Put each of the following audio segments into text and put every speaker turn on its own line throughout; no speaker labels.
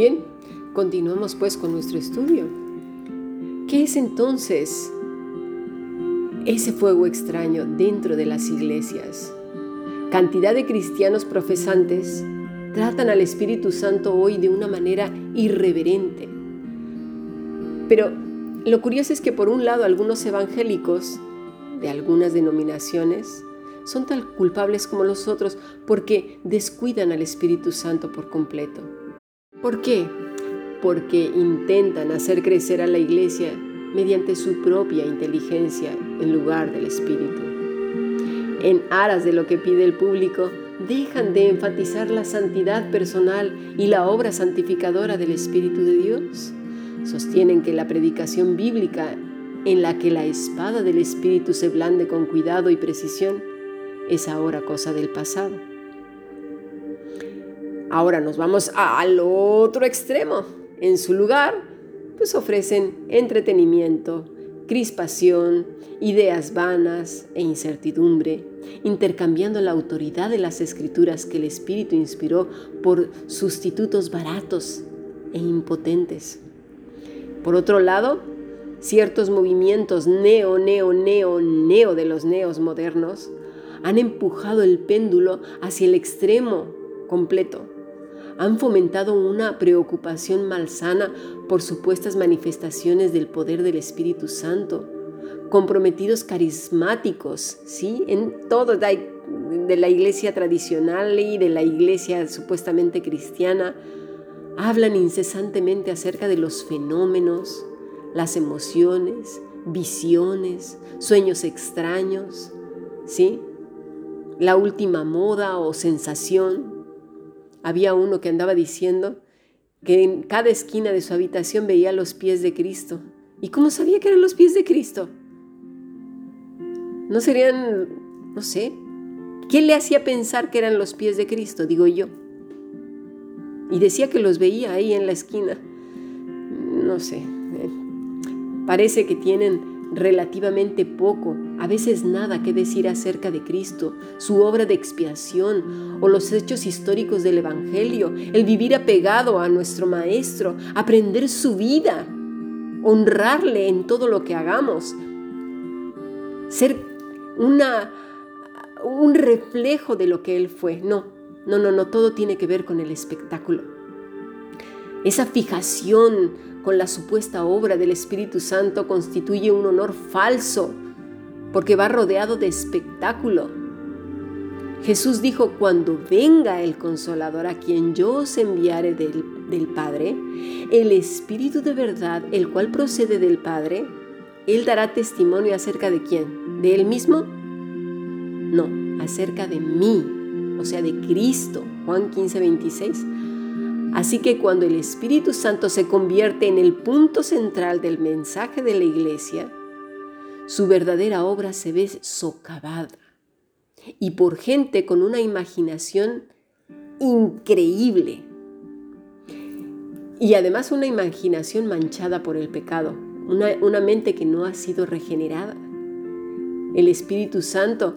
Bien, continuamos pues con nuestro estudio. ¿Qué es entonces ese fuego extraño dentro de las iglesias? Cantidad de cristianos profesantes tratan al Espíritu Santo hoy de una manera irreverente. Pero lo curioso es que por un lado algunos evangélicos de algunas denominaciones son tan culpables como los otros porque descuidan al Espíritu Santo por completo. ¿Por qué? Porque intentan hacer crecer a la iglesia mediante su propia inteligencia en lugar del Espíritu. En aras de lo que pide el público, dejan de enfatizar la santidad personal y la obra santificadora del Espíritu de Dios. Sostienen que la predicación bíblica en la que la espada del Espíritu se blande con cuidado y precisión es ahora cosa del pasado. Ahora nos vamos al otro extremo. En su lugar, pues ofrecen entretenimiento, crispación, ideas vanas e incertidumbre, intercambiando la autoridad de las escrituras que el Espíritu inspiró por sustitutos baratos e impotentes. Por otro lado, ciertos movimientos neo, neo, neo, neo de los neos modernos han empujado el péndulo hacia el extremo completo. Han fomentado una preocupación malsana por supuestas manifestaciones del poder del Espíritu Santo comprometidos carismáticos, ¿sí? En todo de la iglesia tradicional y de la iglesia supuestamente cristiana, hablan incesantemente acerca de los fenómenos, las emociones, visiones, sueños extraños, ¿sí? La última moda o sensación. Había uno que andaba diciendo que en cada esquina de su habitación veía los pies de Cristo. ¿Y cómo sabía que eran los pies de Cristo? ¿No serían, no sé, qué le hacía pensar que eran los pies de Cristo, digo yo? Y decía que los veía ahí en la esquina. No sé, eh, parece que tienen relativamente poco, a veces nada que decir acerca de Cristo, su obra de expiación o los hechos históricos del Evangelio, el vivir apegado a nuestro Maestro, aprender su vida, honrarle en todo lo que hagamos, ser una, un reflejo de lo que Él fue. No, no, no, no, todo tiene que ver con el espectáculo. Esa fijación con la supuesta obra del Espíritu Santo constituye un honor falso, porque va rodeado de espectáculo. Jesús dijo, cuando venga el consolador a quien yo os enviare del, del Padre, el Espíritu de verdad, el cual procede del Padre, Él dará testimonio acerca de quién, ¿De Él mismo? No, acerca de mí, o sea, de Cristo. Juan 15, 26. Así que cuando el Espíritu Santo se convierte en el punto central del mensaje de la iglesia, su verdadera obra se ve socavada y por gente con una imaginación increíble. Y además una imaginación manchada por el pecado, una, una mente que no ha sido regenerada. El Espíritu Santo,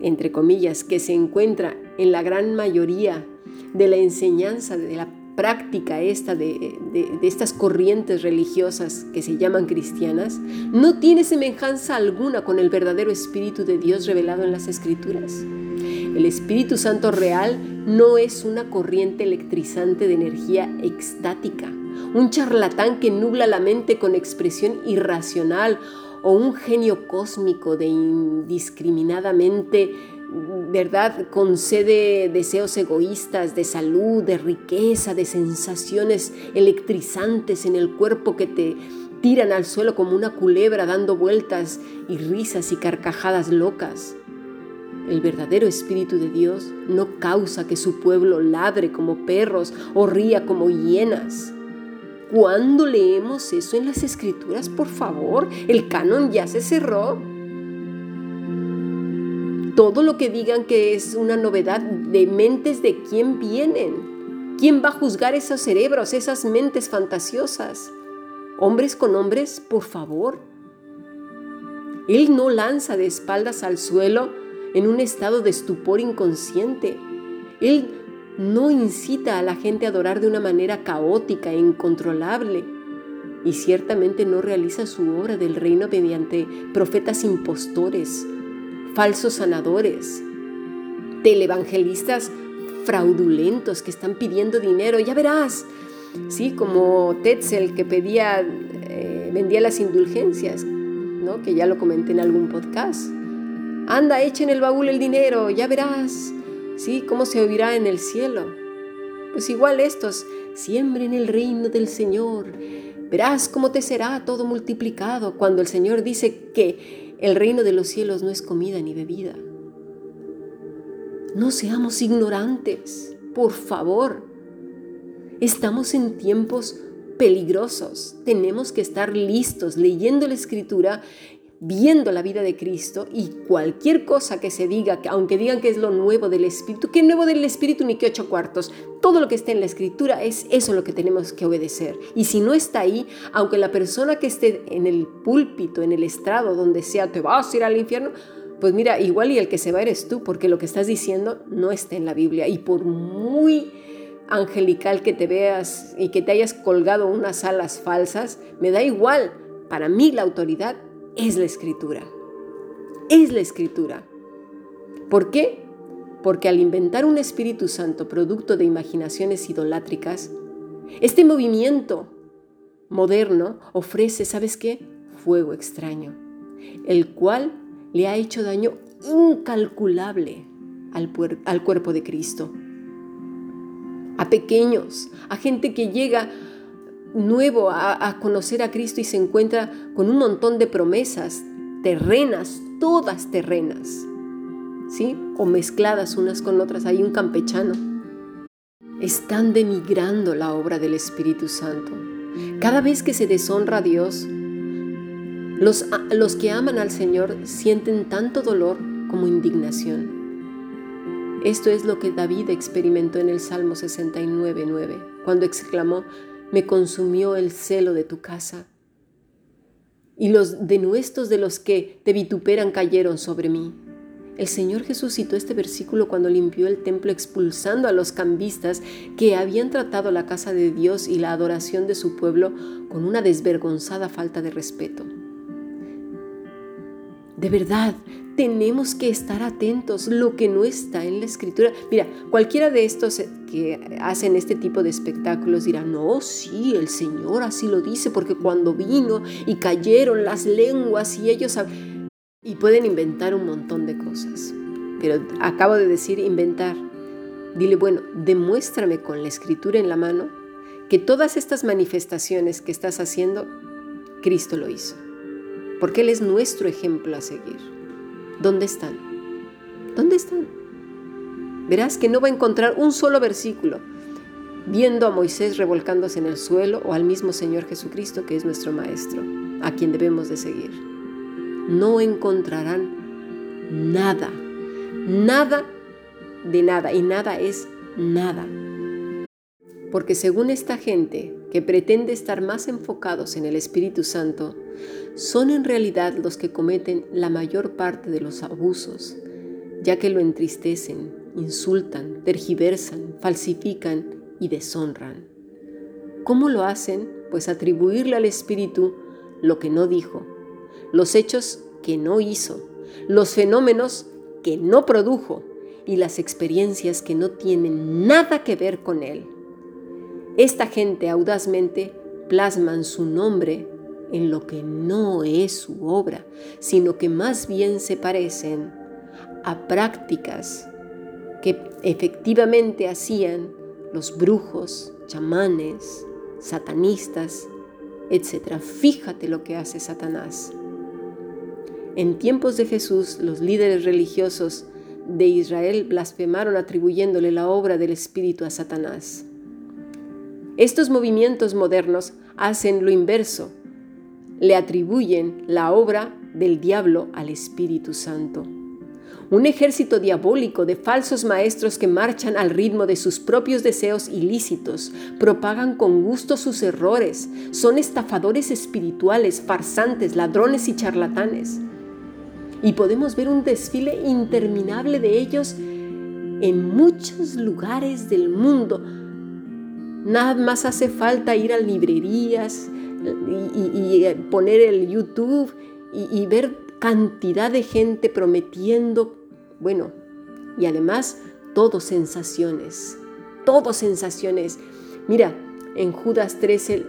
entre comillas, que se encuentra en la gran mayoría de la enseñanza, de la práctica esta de, estas corrientes religiosas que se llaman cristianas, no tiene semejanza alguna con el verdadero Espíritu de Dios revelado en las Escrituras. El Espíritu Santo real no es una corriente electrizante de energía extática, un charlatán que nubla la mente con expresión irracional o un genio cósmico de indiscriminadamente, ¿verdad? Concede deseos egoístas de salud, de riqueza, de sensaciones electrizantes en el cuerpo que te tiran al suelo como una culebra dando vueltas y risas y carcajadas locas. El verdadero Espíritu de Dios no causa que su pueblo ladre como perros o ría como hienas. ¿Cuándo leemos eso en las escrituras, por favor? El canon ya se cerró. Todo lo que digan que es una novedad de mentes de quién vienen. ¿Quién va a juzgar esos cerebros, esas mentes fantasiosas? Hombres con hombres, por favor. Él no lanza de espaldas al suelo en un estado de estupor inconsciente. Él no incita a la gente a adorar de una manera caótica e incontrolable y ciertamente no realiza su obra del reino mediante profetas impostores, falsos sanadores, televangelistas fraudulentos que están pidiendo dinero, ya verás, sí, como Tetzel que pedía, eh, vendía las indulgencias, ¿no? que ya lo comenté en algún podcast. Anda, echa en el baúl el dinero, ya verás, sí, cómo se oirá en el cielo. Pues igual estos, siembren el reino del Señor, verás cómo te será todo multiplicado cuando el Señor dice que el reino de los cielos no es comida ni bebida. No seamos ignorantes, por favor. Estamos en tiempos peligrosos. Tenemos que estar listos leyendo la escritura, viendo la vida de Cristo y cualquier cosa que se diga, aunque digan que es lo nuevo del Espíritu, ¿qué nuevo del Espíritu ni qué ocho cuartos? Todo lo que está en la escritura es eso lo que tenemos que obedecer. Y si no está ahí, aunque la persona que esté en el púlpito, en el estrado, donde sea, te vas a ir al infierno, pues mira, igual y el que se va eres tú, porque lo que estás diciendo no está en la Biblia. Y por muy angelical que te veas y que te hayas colgado unas alas falsas, me da igual. Para mí la autoridad es la escritura. Es la escritura. ¿Por qué? Porque al inventar un Espíritu Santo producto de imaginaciones idolátricas, este movimiento moderno ofrece, ¿sabes qué? Fuego extraño, el cual le ha hecho daño incalculable al, cuerpo de Cristo. A pequeños, a gente que llega nuevo a, conocer a Cristo y se encuentra con un montón de promesas terrenas, todas terrenas, ¿sí? O mezcladas unas con otras. Hay un campechano. Están denigrando la obra del Espíritu Santo. Cada vez que se deshonra a Dios, los, los que aman al Señor sienten tanto dolor como indignación. Esto es lo que David experimentó en el Salmo 69.9, cuando exclamó, me consumió el celo de tu casa. Y los denuestos de los que te vituperan cayeron sobre mí. El Señor Jesús citó este versículo cuando limpió el templo expulsando a los cambistas que habían tratado la casa de Dios y la adoración de su pueblo con una desvergonzada falta de respeto. De verdad, tenemos que estar atentos lo que no está en la escritura. Mira, cualquiera de estos que hacen este tipo de espectáculos dirá, no, sí, el Señor así lo dice, porque cuando vino y cayeron las lenguas y ellos... Y pueden inventar un montón de cosas. Pero acabo de decir inventar. Dile, bueno, demuéstrame con la escritura en la mano que todas estas manifestaciones que estás haciendo, Cristo lo hizo porque Él es nuestro ejemplo a seguir. ¿Dónde están? ¿Dónde están? Verás que no va a encontrar un solo versículo viendo a Moisés revolcándose en el suelo o al mismo Señor Jesucristo que es nuestro Maestro, a quien debemos de seguir. No encontrarán nada, nada de nada, y nada es nada. Porque según esta gente que pretende estar más enfocados en el Espíritu Santo, son en realidad los que cometen la mayor parte de los abusos, ya que lo entristecen, insultan, tergiversan, falsifican y deshonran. ¿Cómo lo hacen? Pues atribuirle al Espíritu lo que no dijo, los hechos que no hizo, los fenómenos que no produjo y las experiencias que no tienen nada que ver con él. Esta gente audazmente plasman su nombre en lo que no es su obra, sino que más bien se parecen a prácticas que efectivamente hacían los brujos, chamanes, satanistas, etc. Fíjate lo que hace Satanás. En tiempos de Jesús, los líderes religiosos de Israel blasfemaron atribuyéndole la obra del Espíritu a Satanás. Estos movimientos modernos hacen lo inverso le atribuyen la obra del diablo al Espíritu Santo. Un ejército diabólico de falsos maestros que marchan al ritmo de sus propios deseos ilícitos, propagan con gusto sus errores, son estafadores espirituales, farsantes, ladrones y charlatanes. Y podemos ver un desfile interminable de ellos en muchos lugares del mundo. Nada más hace falta ir a librerías y, poner el YouTube y, ver cantidad de gente prometiendo, bueno, y además todo sensaciones, todo sensaciones. Mira, en Judas 13,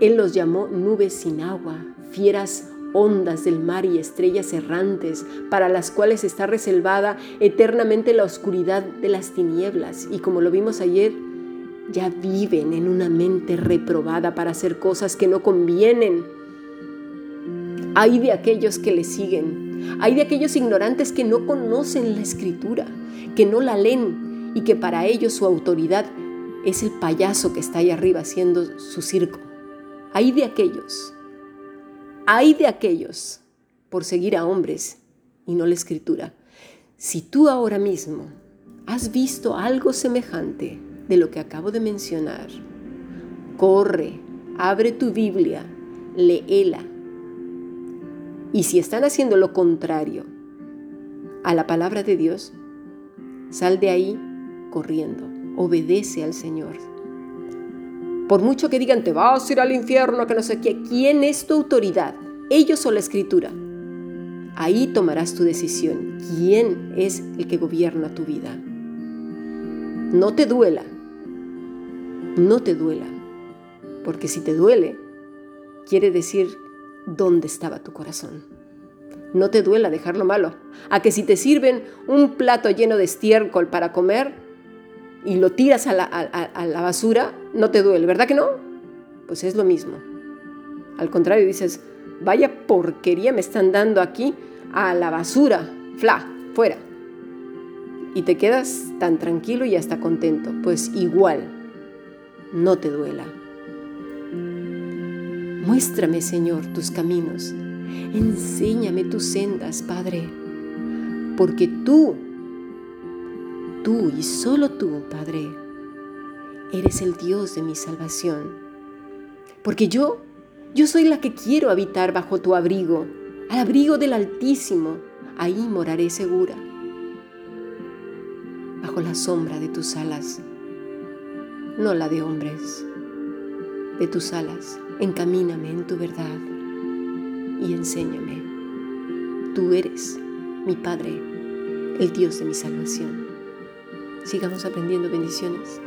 él los llamó nubes sin agua, fieras ondas del mar y estrellas errantes, para las cuales está reservada eternamente la oscuridad de las tinieblas. Y como lo vimos ayer, ya viven en una mente reprobada para hacer cosas que no convienen. Hay de aquellos que le siguen, hay de aquellos ignorantes que no conocen la escritura, que no la leen y que para ellos su autoridad es el payaso que está ahí arriba haciendo su circo. Hay de aquellos hay de aquellos por seguir a hombres y no la escritura. Si tú ahora mismo has visto algo semejante de lo que acabo de mencionar, corre, abre tu Biblia, léela. Y si están haciendo lo contrario a la palabra de Dios, sal de ahí corriendo, obedece al Señor. Por mucho que digan, te vas a ir al infierno, que no sé qué, ¿quién es tu autoridad? ¿Ellos o la escritura? Ahí tomarás tu decisión. ¿Quién es el que gobierna tu vida? No te duela. No te duela. Porque si te duele, quiere decir dónde estaba tu corazón. No te duela dejar lo malo. A que si te sirven un plato lleno de estiércol para comer, y lo tiras a la, basura, no te duele, ¿verdad que no? Pues es lo mismo. Al contrario, dices, vaya porquería me están dando aquí a la basura, fla, fuera. Y te quedas tan tranquilo y hasta contento. Pues igual, no te duela. Muéstrame, Señor, tus caminos. Enséñame tus sendas, Padre, porque tú Tú y solo tú, Padre, eres el Dios de mi salvación. Porque yo, yo soy la que quiero habitar bajo tu abrigo, al abrigo del Altísimo. Ahí moraré segura, bajo la sombra de tus alas, no la de hombres, de tus alas. Encamíname en tu verdad y enséñame. Tú eres mi Padre, el Dios de mi salvación. Sigamos aprendiendo bendiciones.